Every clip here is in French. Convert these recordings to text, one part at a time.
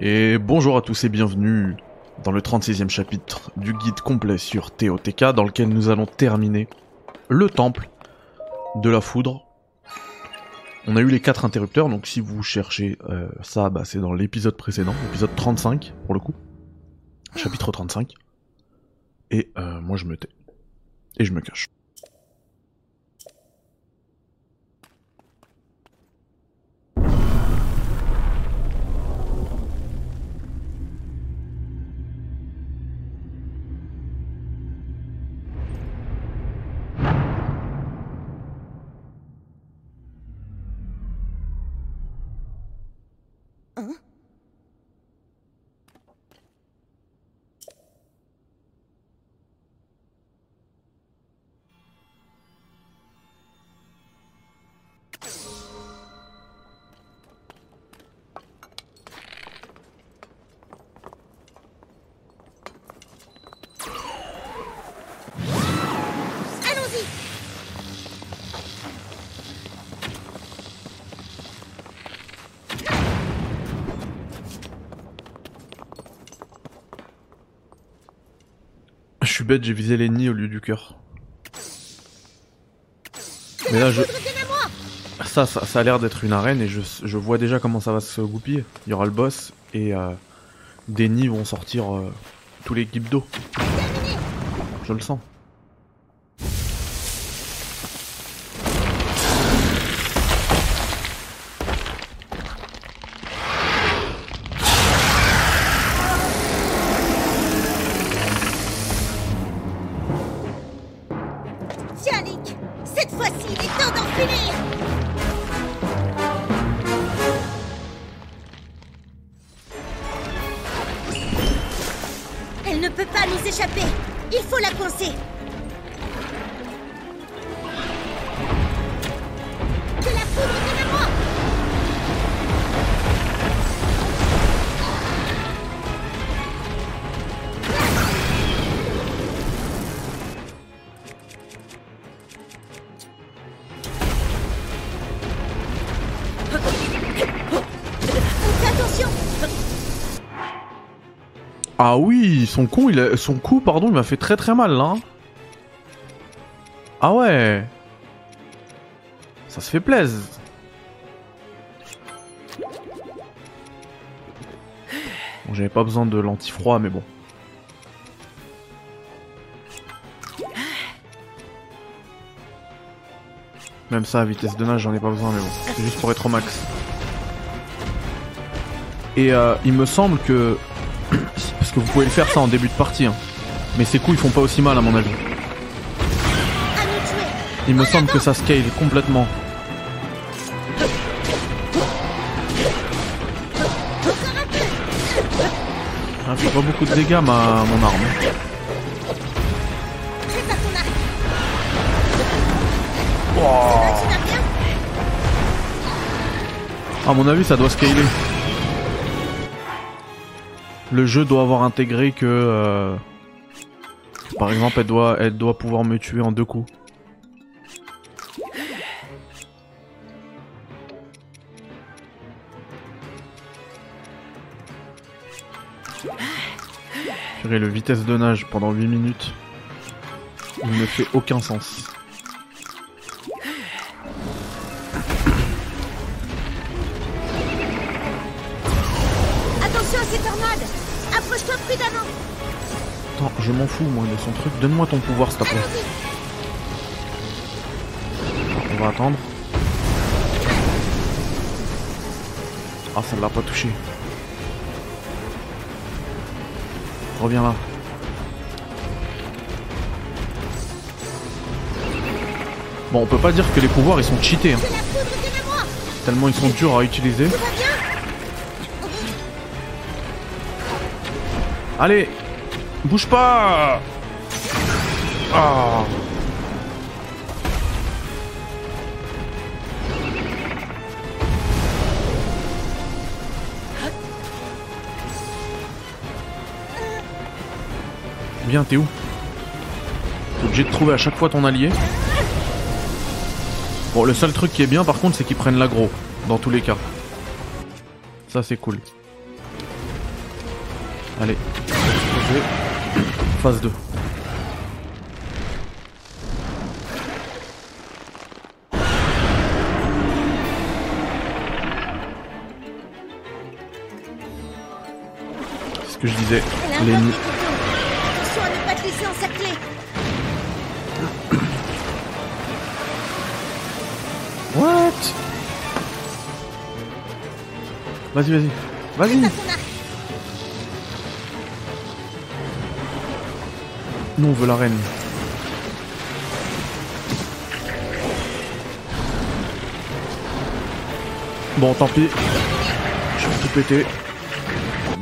Et bonjour à tous et bienvenue dans le 36e chapitre du guide complet sur TOTK dans lequel nous allons terminer le temple de la foudre. On a eu les quatre interrupteurs, donc si vous cherchez euh, ça, bah, c'est dans l'épisode précédent, l'épisode 35 pour le coup. Chapitre 35. Et euh, moi je me tais. Et je me cache. J'ai visé l'ennemi au lieu du cœur. Mais là je... Ça, ça, a l'air d'être une arène et je, vois déjà comment ça va se goupiller. Il y aura le boss et euh, des nids vont sortir euh, tous les guides d'eau. Je le sens. Son coup, pardon, il m'a fait très très mal là. hein. Ah ouais. Ça se fait plaise. Bon, j'avais pas besoin de l'antifroid, mais bon. Même ça, à vitesse de nage, j'en ai pas besoin, mais bon. C'est juste pour être au max. Et euh, il me semble que vous pouvez le faire ça en début de partie. hein. Mais ces coups ils font pas aussi mal à mon avis. Il me semble que ça scale complètement. Ah, fait pas beaucoup de dégâts ma mon arme. Arc Oh. À mon avis ça doit scaler. Le jeu doit avoir intégré que euh, par exemple elle doit elle doit pouvoir me tuer en deux coups. Le vitesse de nage pendant 8 minutes. Il ne fait aucun sens. Je m'en fous moi de son truc. Donne-moi ton pouvoir s'il te plaît. On va attendre. Ah, ça l'a pas touché. Reviens là. Bon, on peut pas dire que les pouvoirs ils sont cheatés, hein, tellement ils sont durs à utiliser. Allez Bouge pas Ah Bien, t'es où? T'es obligé de trouver à chaque fois ton allié? Bon, le seul truc qui est bien par contre, c'est qu'ils prennent l'aggro, dans tous les cas. Ça, c'est cool. Allez. Phase 2. C'est ce que je disais. Les. Attention à ne pas te laisser encercler. What? Vas-y, vas-y. Vas-y Nous on veut la reine. Bon, tant pis. Je vais tout péter.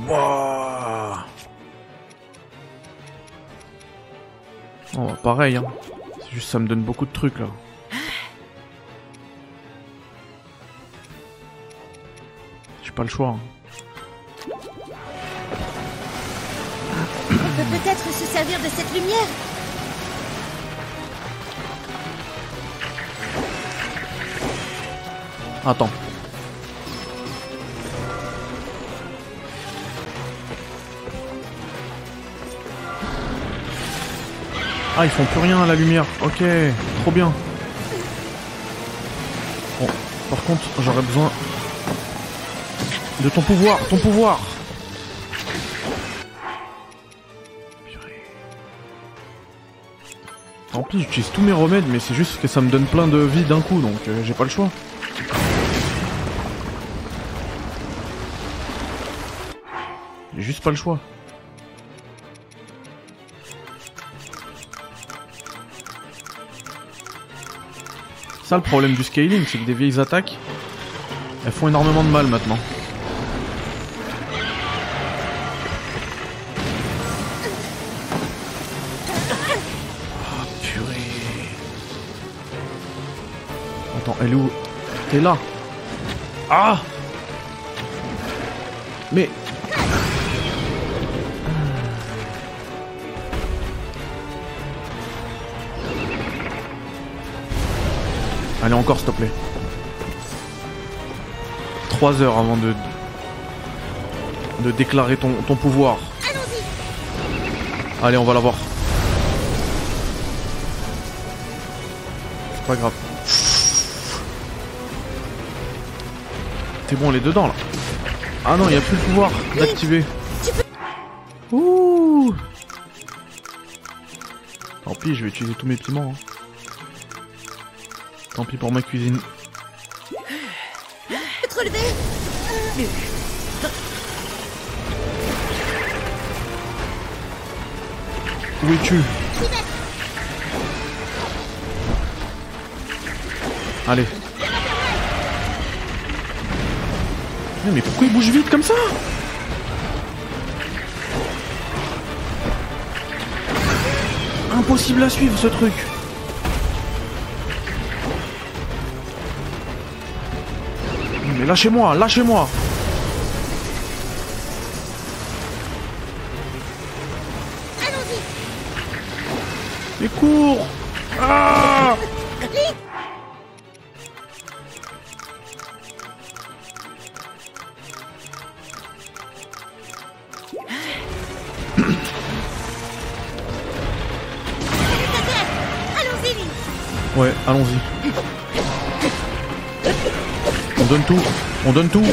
Wouah. Oh, pareil, hein. C'est juste ça me donne beaucoup de trucs là. J'ai pas le choix. hein. Peut peut-être se servir de cette lumière. Attends. Ah, ils font plus rien à la lumière. Ok, trop bien. Bon, par contre, j'aurais besoin de ton pouvoir, ton pouvoir. J'utilise tous mes remèdes, mais c'est juste que ça me donne plein de vie d'un coup, donc euh, j'ai pas le choix. J'ai juste pas le choix. Ça le problème du scaling, c'est que des vieilles attaques, elles font énormément de mal maintenant. T'es là Ah Mais Allez, encore, s'il te plaît. 3 heures avant de. de déclarer ton, ton pouvoir. Allez, on va l'avoir. C'est pas grave. T'es bon, elle est dedans là. Ah non, il a plus le pouvoir d'activer. Ouh Tant pis, je vais utiliser tous mes piments. hein. Tant pis pour ma cuisine. Où es-tu? Allez. Pourquoi il bouge vite comme ça Impossible à suivre ce truc. Mais lâchez-moi, lâchez-moi. Allons-y. Mais cours Ouais, allons-y. On donne tout, on donne tout.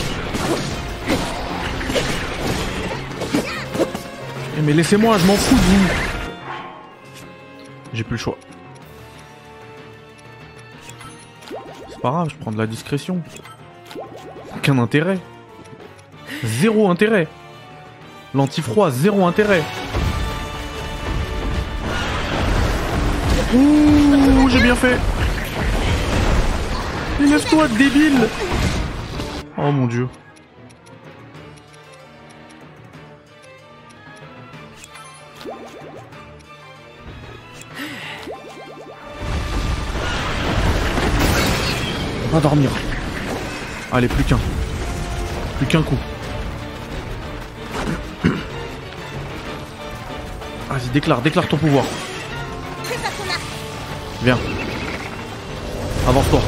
Eh, Mais laissez-moi, je m'en fous de vous. J'ai plus le choix. C'est pas grave, je prends de la discrétion. Aucun intérêt. Zéro intérêt. L'antifroid, zéro intérêt. Ouh, j'ai bien fait. Lève-toi, débile. Oh mon dieu. On va dormir. Allez, plus qu'un. Plus qu'un coup. Vas-y, déclare, déclare ton pouvoir. Viens. Avance-toi.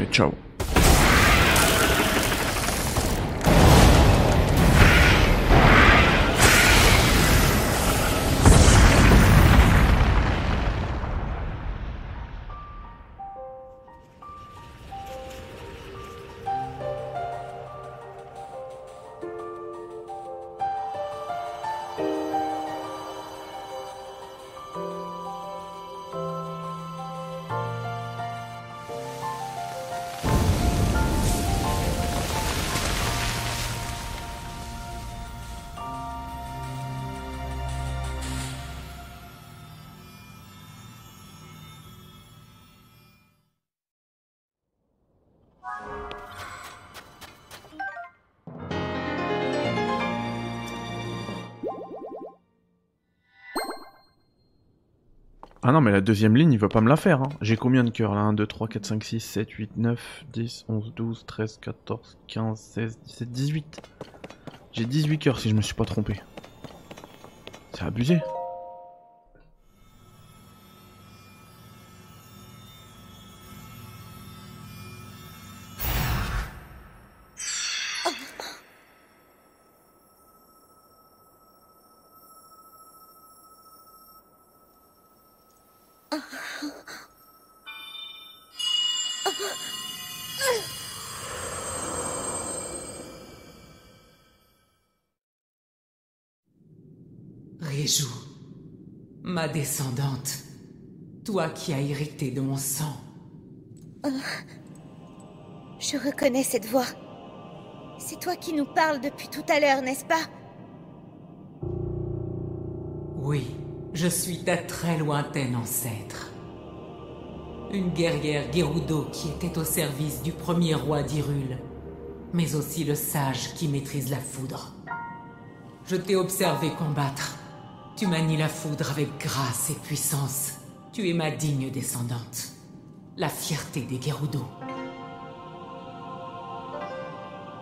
Et ciao. Ah non, mais la deuxième ligne, il va pas me la faire. Hein. J'ai combien de cœurs là? 1, 2, 3, 4, 5, 6, 7, 8, 9, 10, 11, 12, 13, 14, 15, 16, 17, 18. J'ai 18 cœurs si je me suis pas trompé. C'est abusé. Réjou, ma descendante, toi qui as hérité de mon sang. Je reconnais cette voix. C'est toi qui nous parles depuis tout à l'heure, n'est-ce pas? Oui, je suis ta très lointaine ancêtre. Une guerrière Gerudo qui était au service du premier roi d'Irule, mais aussi le sage qui maîtrise la foudre. Je t'ai observé combattre. Tu manies la foudre avec grâce et puissance. Tu es ma digne descendante. La fierté des Gerudo.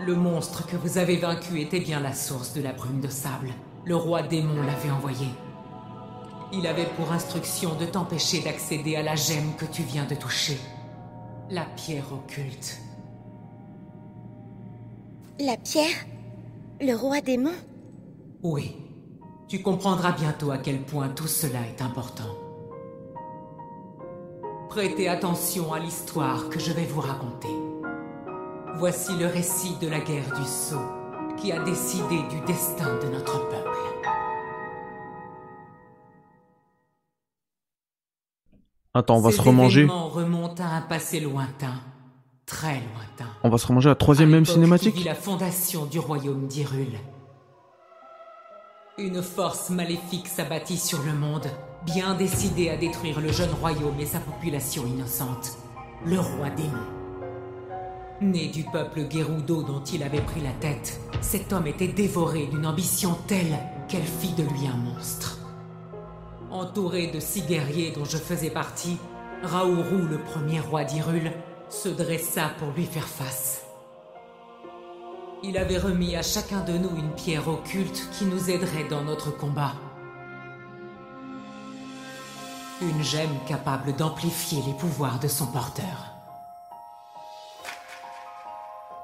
Le monstre que vous avez vaincu était bien la source de la brume de sable. Le roi démon l'avait envoyé. Il avait pour instruction de t'empêcher d'accéder à la gemme que tu viens de toucher. La pierre occulte. La pierre? Le roi démon? Oui. Tu comprendras bientôt à quel point tout cela est important. Prêtez attention à l'histoire que je vais vous raconter. Voici le récit de la guerre du Sceau, qui a décidé du destin de notre peuple. Attends, on va Ces se remanger. remontent à un passé lointain, très lointain. On va se remanger la troisième À même cinématique la fondation du royaume. Une force maléfique s'abattit sur le monde, bien décidée à détruire le jeune royaume et sa population innocente. Le roi démon. Né du peuple Gerudo dont il avait pris la tête, cet homme était dévoré d'une ambition telle qu'elle fit de lui un monstre. Entouré de six guerriers dont je faisais partie, Raourou, le premier roi d'Irule, se dressa pour lui faire face. Il avait remis à chacun de nous une pierre occulte qui nous aiderait dans notre combat. Une gemme capable d'amplifier les pouvoirs de son porteur.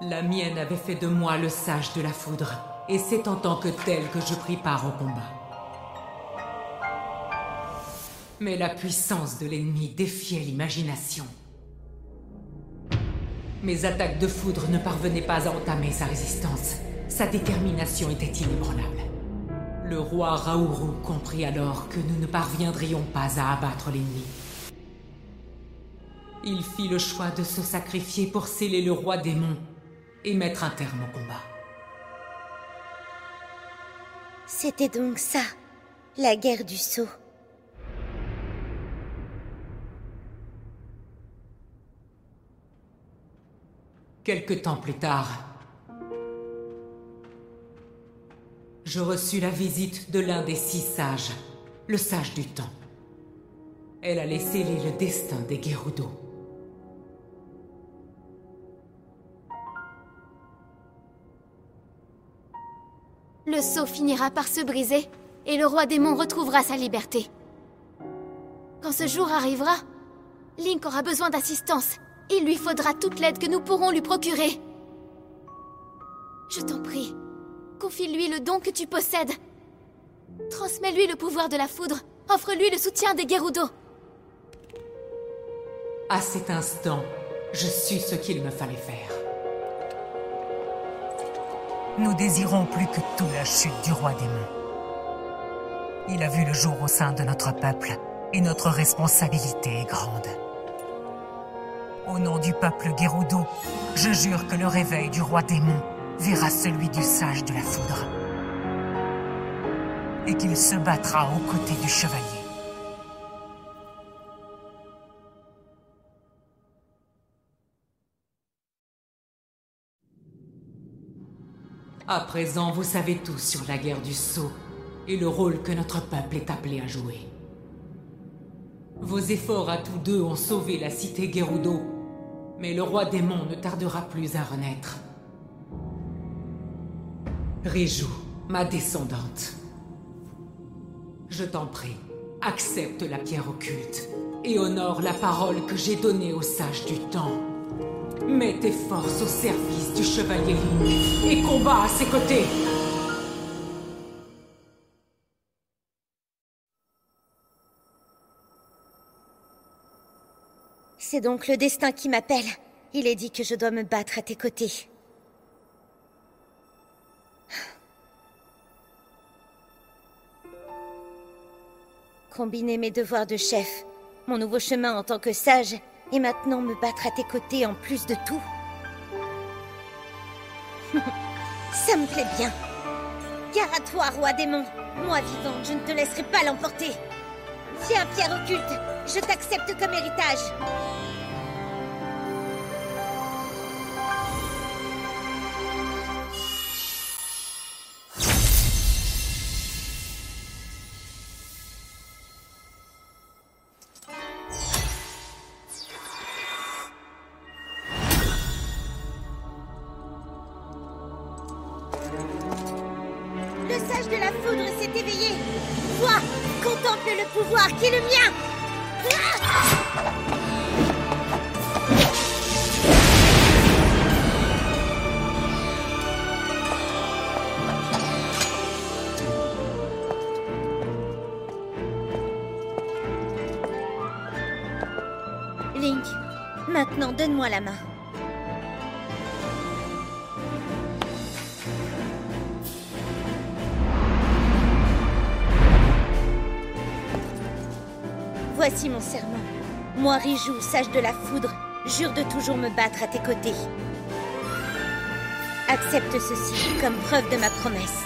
La mienne avait fait de moi le sage de la foudre, et c'est en tant que tel que je pris part au combat. Mais la puissance de l'ennemi défiait l'imagination. Mes attaques de foudre ne parvenaient pas à entamer sa résistance. Sa détermination était inébranlable. Le roi Raourou comprit alors que nous ne parviendrions pas à abattre l'ennemi. Il fit le choix de se sacrifier pour sceller le roi démon et mettre un terme au combat. C'était donc ça, la guerre du sceau. Quelque temps plus tard, je reçus la visite de l'un des six sages, le sage du temps. Elle allait sceller le destin des Gerudo. Le sceau finira par se briser et le roi démon retrouvera sa liberté. Quand ce jour arrivera, Link aura besoin d'assistance. Il lui faudra toute l'aide que nous pourrons lui procurer. Je t'en prie, confie-lui le don que tu possèdes. Transmets-lui le pouvoir de la foudre. Offre-lui le soutien des Gerudo. À cet instant, je sus ce qu'il me fallait faire. Nous désirons plus que tout la chute du roi démon. Il a vu le jour au sein de notre peuple, et notre responsabilité est grande. Au nom du peuple Gérudo, je jure que le réveil du roi démon verra celui du sage de la foudre. Et qu'il se battra aux côtés du chevalier. À présent, vous savez tout sur la guerre du sceau et le rôle que notre peuple est appelé à jouer. Vos efforts à tous deux ont sauvé la cité Gerudo mais le roi démon ne tardera plus à renaître. Réjou, ma descendante. Je t'en prie, accepte la pierre occulte et honore la parole que j'ai donnée aux sages du temps. Mets tes forces au service du chevalier Link et combat à ses côtés. C'est donc le destin qui m'appelle. Il est dit que je dois me battre à tes côtés. Combiner mes devoirs de chef, mon nouveau chemin en tant que sage, et maintenant me battre à tes côtés en plus de tout. Ça me plaît bien. Gare à toi, roi démon. Moi vivante, je ne te laisserai pas l'emporter. Tiens, pierre occulte, je t'accepte comme héritage. Le sage de la foudre s'est éveillé. Toi, contemple le pouvoir qui est le mien. Link, maintenant donne-moi la main. Voici mon serment. Moi, Rijou, sage de la foudre, jure de toujours me battre à tes côtés. Accepte ceci comme preuve de ma promesse.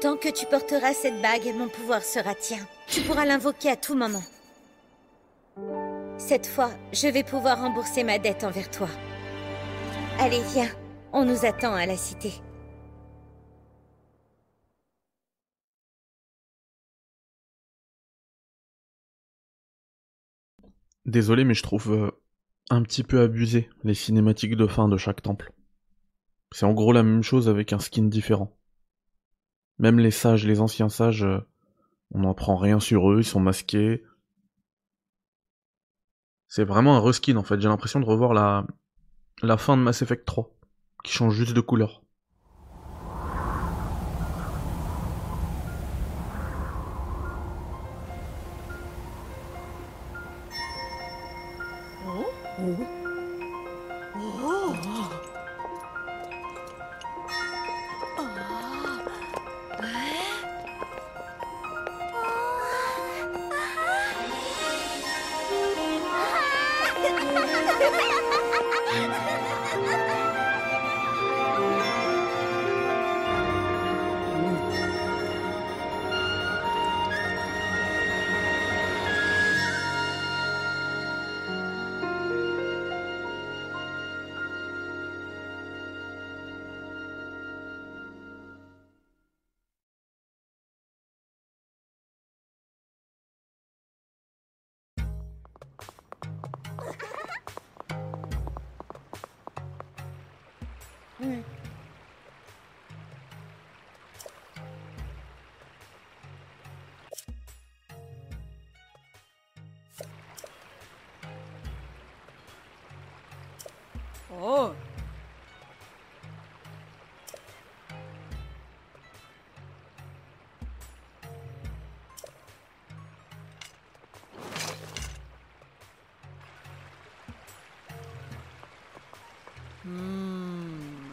Tant que tu porteras cette bague, mon pouvoir sera tien. Tu pourras l'invoquer à tout moment. Cette fois, je vais pouvoir rembourser ma dette envers toi. Allez, viens. On nous attend à la cité. Désolé, mais je trouve euh, un petit peu abusé les cinématiques de fin de chaque temple. C'est en gros la même chose avec un skin différent. Même les sages, les anciens sages, euh, on n'apprend rien sur eux, ils sont masqués. C'est vraiment un reskin en fait, j'ai l'impression de revoir la, la fin de Mass Effect 3, qui change juste de couleur. Oh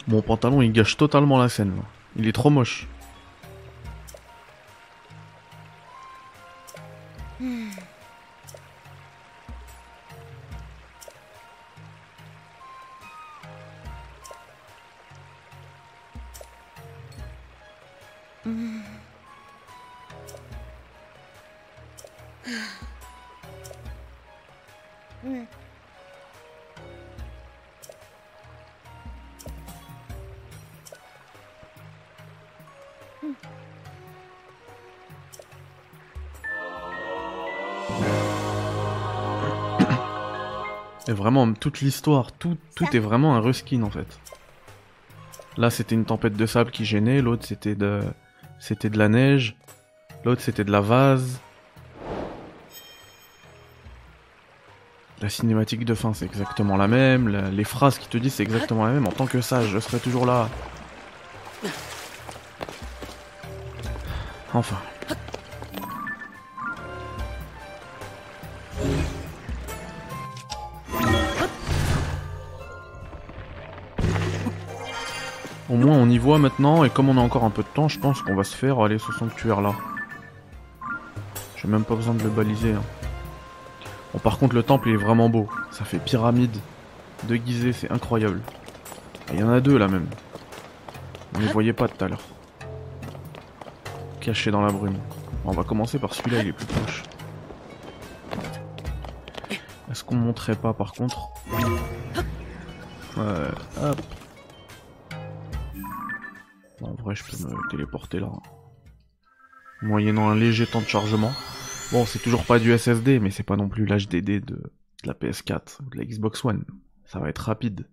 Mon pantalon il gâche totalement la scène. Il est trop moche. Et vraiment, toute l'histoire, tout, tout est vraiment un reskin en fait. Là, c'était une tempête de sable qui gênait, l'autre c'était de, c'était de la neige, l'autre c'était de la vase. La cinématique de fin, c'est exactement la même. la- les phrases qui te disent, c'est exactement la même. En tant que sage, je serai toujours là. Enfin. Au moins on y voit maintenant, et comme on a encore un peu de temps, je pense qu'on va se faire aller ce sanctuaire là. J'ai même pas besoin de le baliser. hein. Bon par contre le temple est vraiment beau. Ça fait pyramide de Gizeh, c'est incroyable. Il y en a deux là même. On les voyait pas tout à l'heure. Cachés dans la brume. On va commencer par celui-là, il est plus proche. Est-ce qu'on monterait pas par contre? Ouais. Je peux me téléporter là. Moyennant un léger temps de chargement. Bon, c'est toujours pas du SSD, mais c'est pas non plus l'HDD de la PS4 ou de la Xbox One. Ça va être rapide.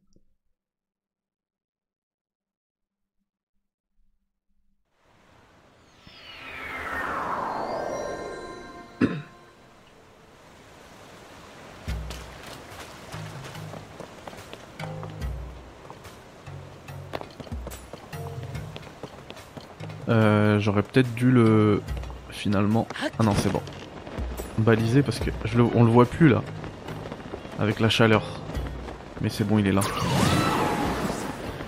Euh, J'aurais peut-être dû le... Finalement... Ah non, c'est bon. Baliser parce que je le... on le voit plus là. Avec la chaleur. Mais c'est bon, il est là.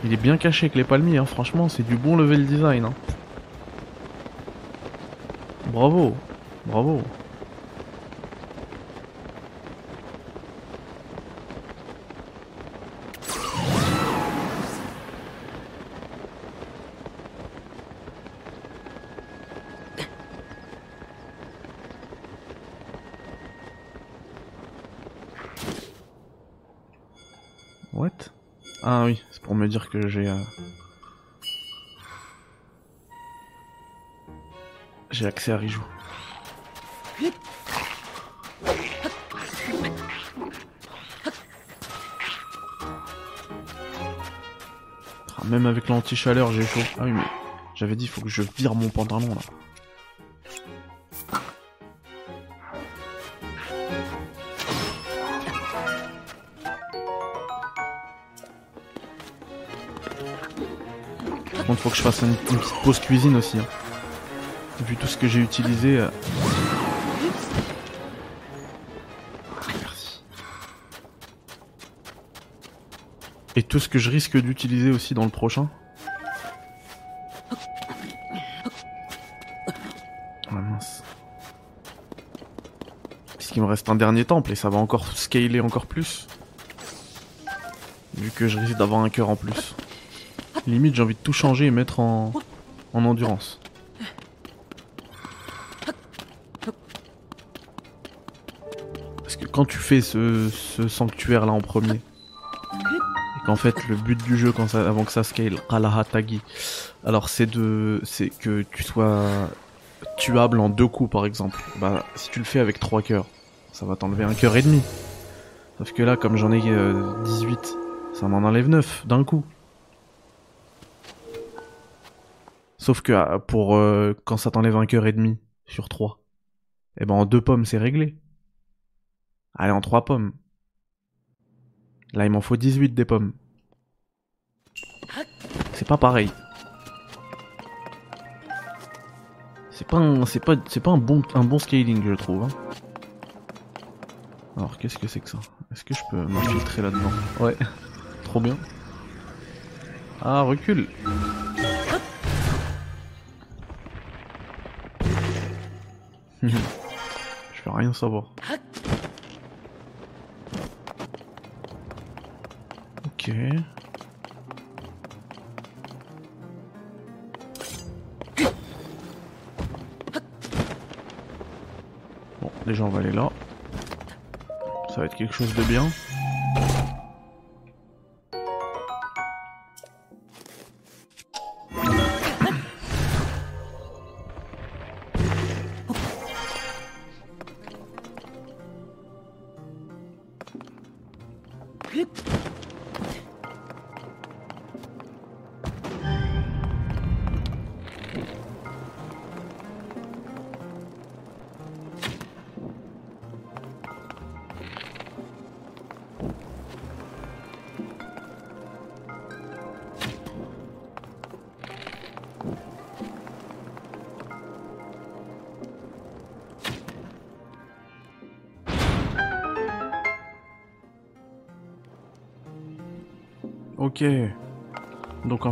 Il est bien caché avec les palmiers, hein. franchement, c'est du bon level design. Hein. Bravo, bravo. Que j'ai... euh, J'ai accès à Rijou. Ah, Même avec l'anti-chaleur, j'ai chaud. Ah oui, mais j'avais dit, faut que je vire mon pantalon là. Par contre, faut que je fasse une, petite pause cuisine aussi. hein. Vu tout ce que j'ai utilisé. euh. Merci. Et tout ce que je risque d'utiliser aussi dans le prochain. Ah mince. Puisqu'il me reste un dernier temple et ça va encore scaler encore plus? Vu que je risque d'avoir un cœur en plus. Limite, j'ai envie de tout changer et mettre en, en endurance. Parce que quand tu fais ce, sanctuaire là en premier, et qu'en fait le but du jeu avant que ça scale, Kalahatagi, alors c'est de, c'est que tu sois tuable en deux coups par exemple. Bah si tu le fais avec trois cœurs, ça va t'enlever un cœur et demi. Sauf que là, comme j'en ai euh, 18, ça m'en enlève 9 d'un coup. Sauf que ah, pour euh, quand ça t'enlève un cœur et demi sur 3, et ben en deux pommes c'est réglé. Allez en trois pommes. Là il m'en faut 18 des pommes. C'est pas pareil. C'est pas un, c'est pas, c'est pas un bon, un bon scaling je trouve. hein. Alors qu'est-ce que c'est que ça? Est-ce que je peux m'infiltrer là-dedans? Ouais, trop bien. Ah, recule. Je vais rien savoir. Ok. Bon, déjà on va aller là. Ça va être quelque chose de bien.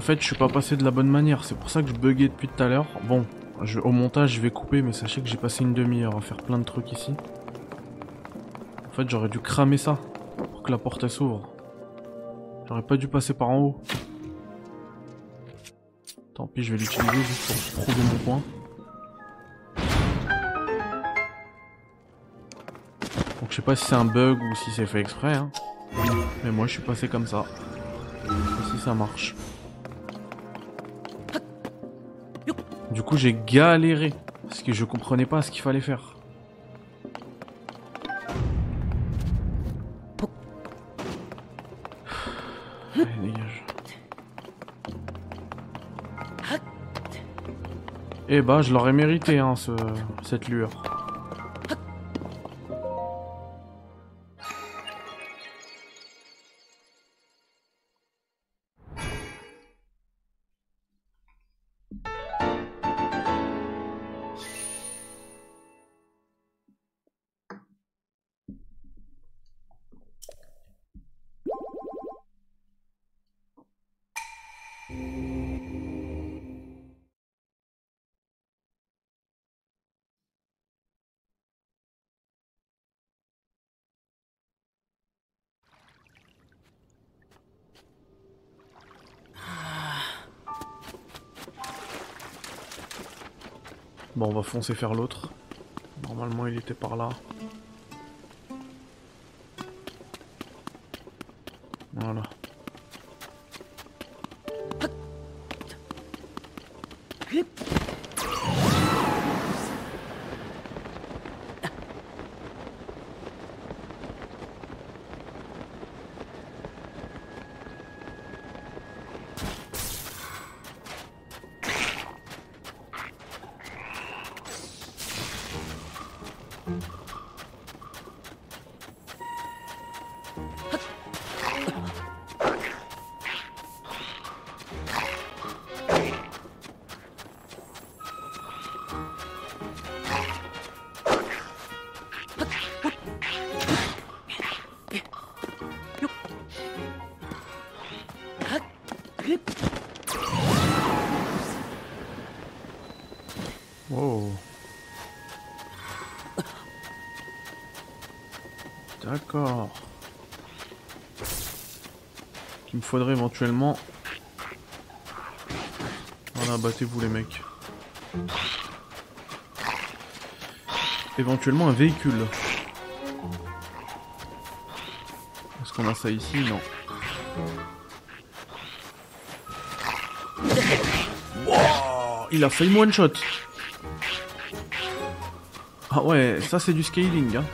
Fait, je suis pas passé de la bonne manière. C'est pour ça que je buguais depuis tout à l'heure. Bon, au montage, je vais couper, mais sachez que j'ai passé une demi-heure à faire plein de trucs ici. En fait, j'aurais dû cramer ça pour que la porte s'ouvre. J'aurais pas dû passer par en haut. Tant pis, je vais l'utiliser juste pour prouver mon point. Donc je sais pas si c'est un bug ou si c'est fait exprès, hein. Mais moi je suis passé comme ça. Si ça marche. Du coup j'ai galéré. Parce que je comprenais pas ce qu'il fallait faire. Eh bah je l'aurais mérité hein ce, cette lueur. Foncer faire l'autre. Normalement, il était par là. Voilà. Éventuellement... Voilà, battez-vous les mecs. Éventuellement un véhicule. Est-ce qu'on a ça ici? Non. Il a failli one shot. Ah ouais, ça c'est du scaling. Hein.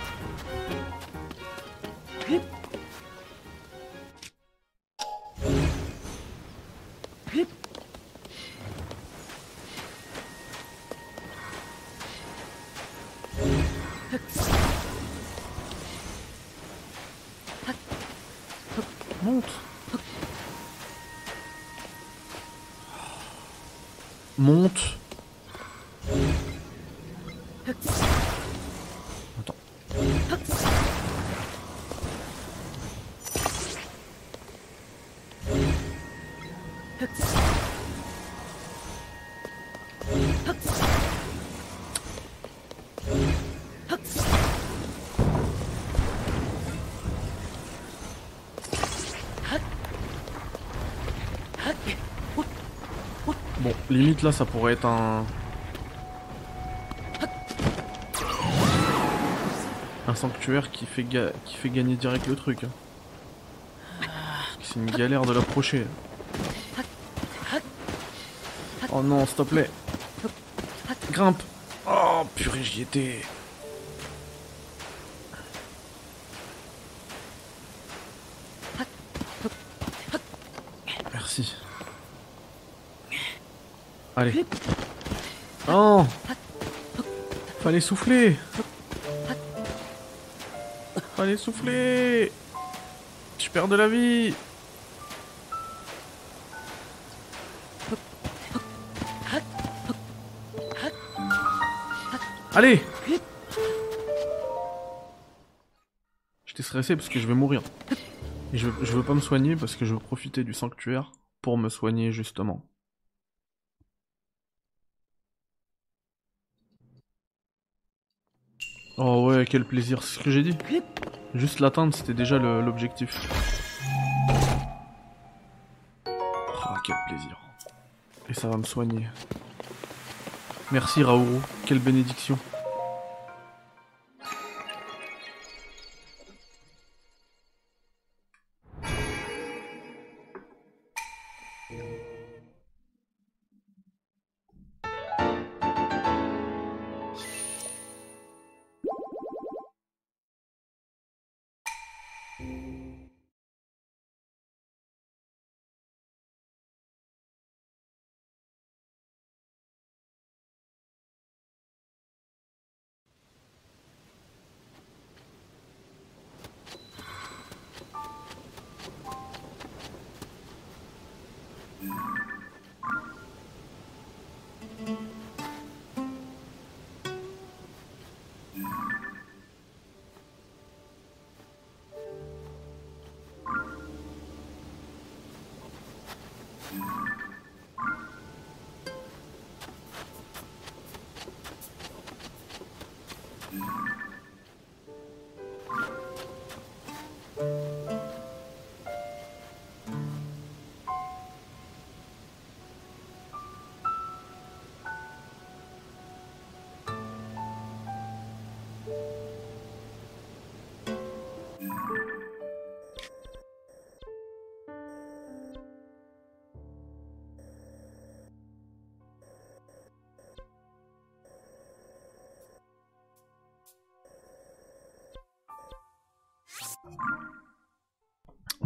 Limite là, ça pourrait être un... Un sanctuaire qui fait, ga- qui fait gagner direct le truc. C'est une galère de l'approcher. Oh non, s'il te plaît. Grimpe. Oh, purée, j'y étais. Merci. Allez. Oh Fallait souffler Fallait souffler Je perds de la vie Allez J'étais stressé parce que je vais mourir. Je, je veux pas me soigner parce que je veux profiter du sanctuaire pour me soigner justement. Oh quel plaisir, c'est ce que j'ai dit. Juste l'atteindre, c'était déjà l'objectif. Oh, quel plaisir. Et ça va me soigner. Merci Raoult, quelle bénédiction. you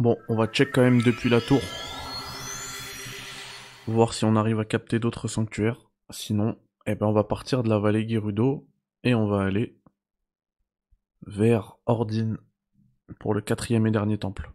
Bon, on va check quand même depuis la tour. Voir si on arrive à capter d'autres sanctuaires. Sinon, eh ben on va partir de la vallée Gerudo et on va aller vers Ordine pour le quatrième et dernier temple.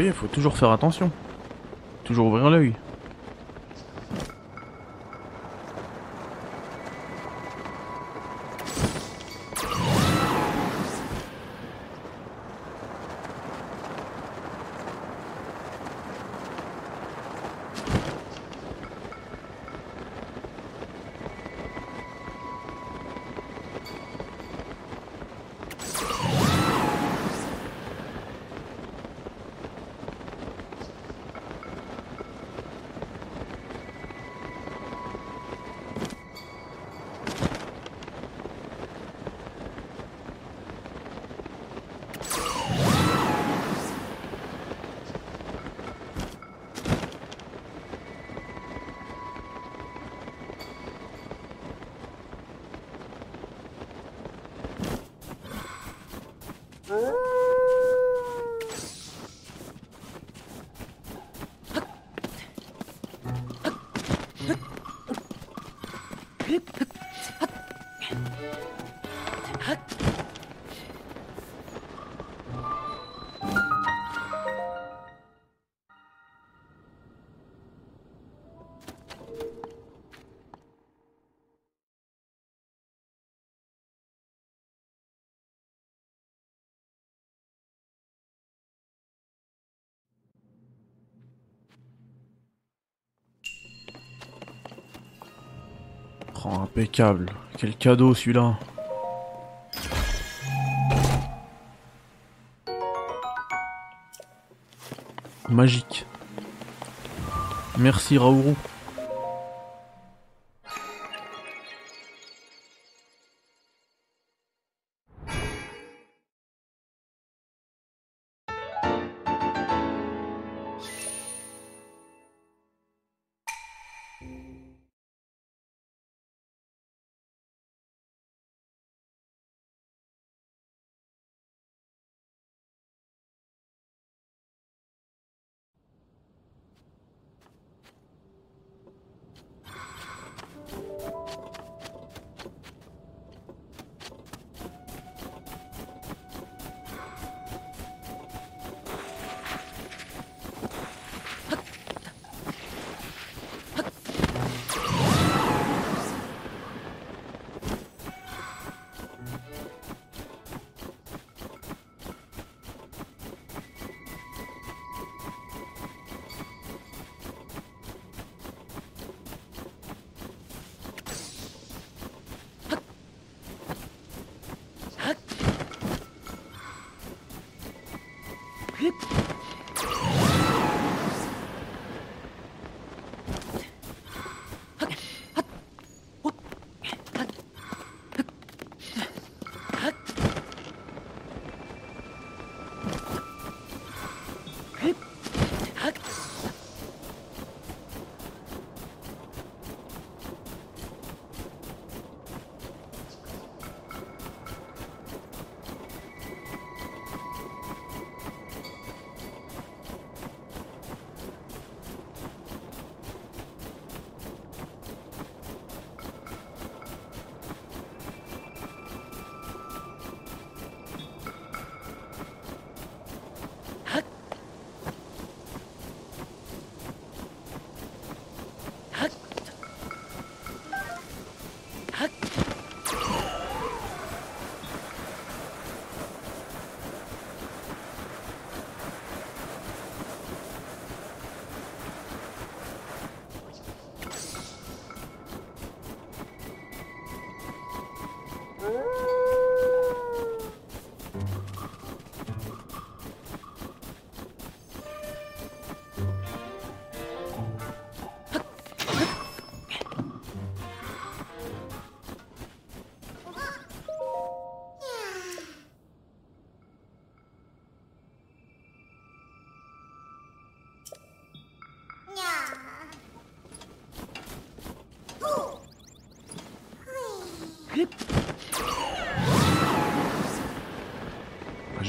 Voyez, faut toujours faire attention. Toujours ouvrir l'œil. Oh, impeccable. Quel cadeau celui-là. Magique. Merci Raourou.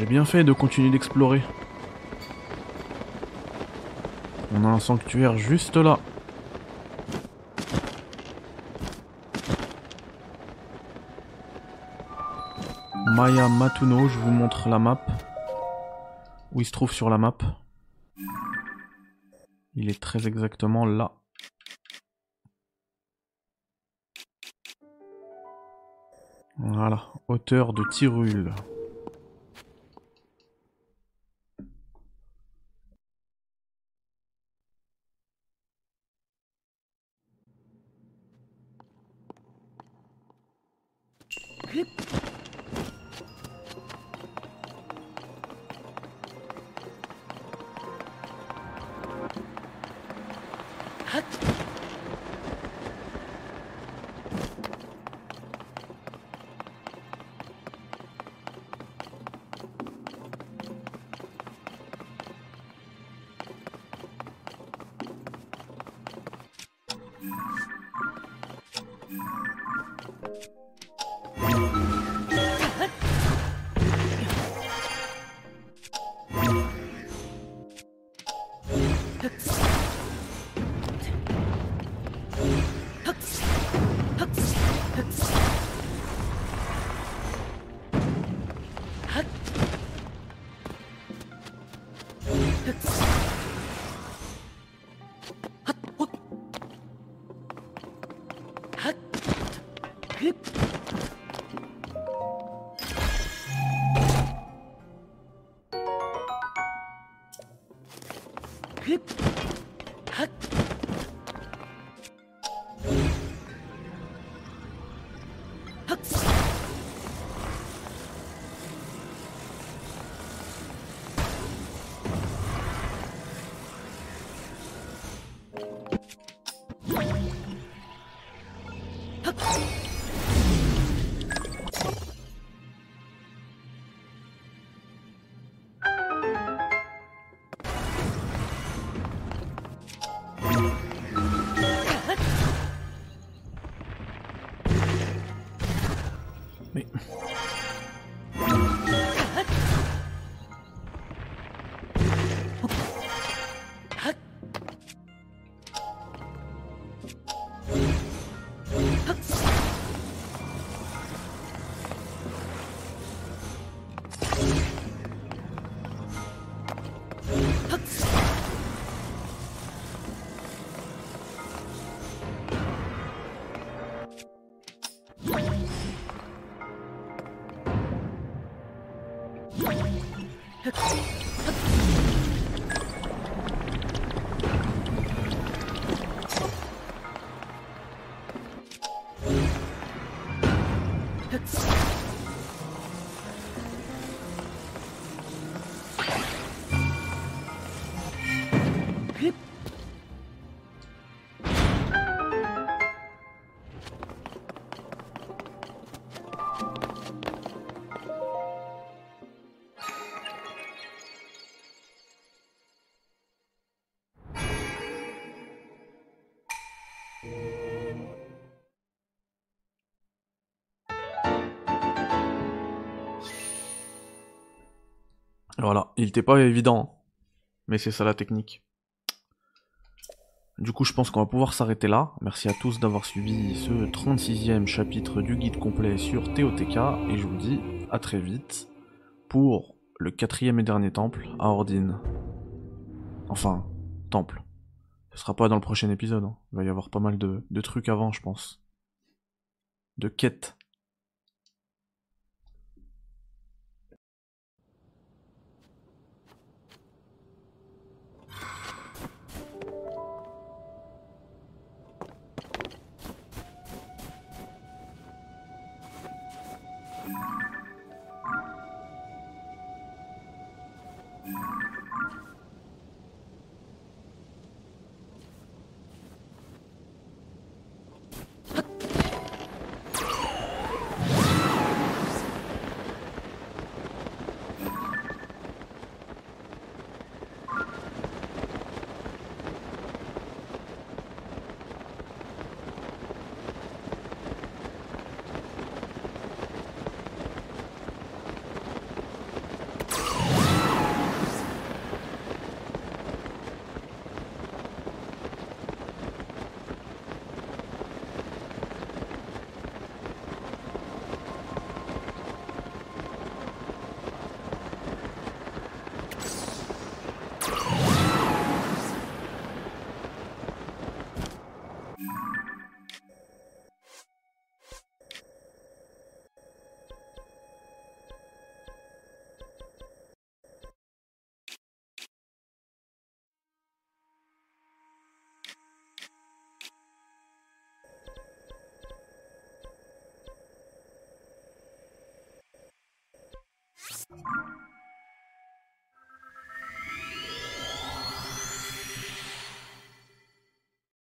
J'ai bien fait de continuer d'explorer. On a un sanctuaire juste là. Maya Matuno, je vous montre la map. Où il se trouve sur la map. Il est très exactement là. Voilà, hauteur de Tyrul. Huh? Huck. Huck. Voilà, il était pas évident, mais c'est ça la technique. Du coup, je pense qu'on va pouvoir s'arrêter là. Merci à tous d'avoir suivi ce 36e chapitre du guide complet sur TOTK, et je vous dis à très vite pour le quatrième et dernier temple à Ordine. Enfin, temple. Ce sera pas dans le prochain épisode, hein. il va y avoir pas mal de trucs avant, je pense. De quêtes.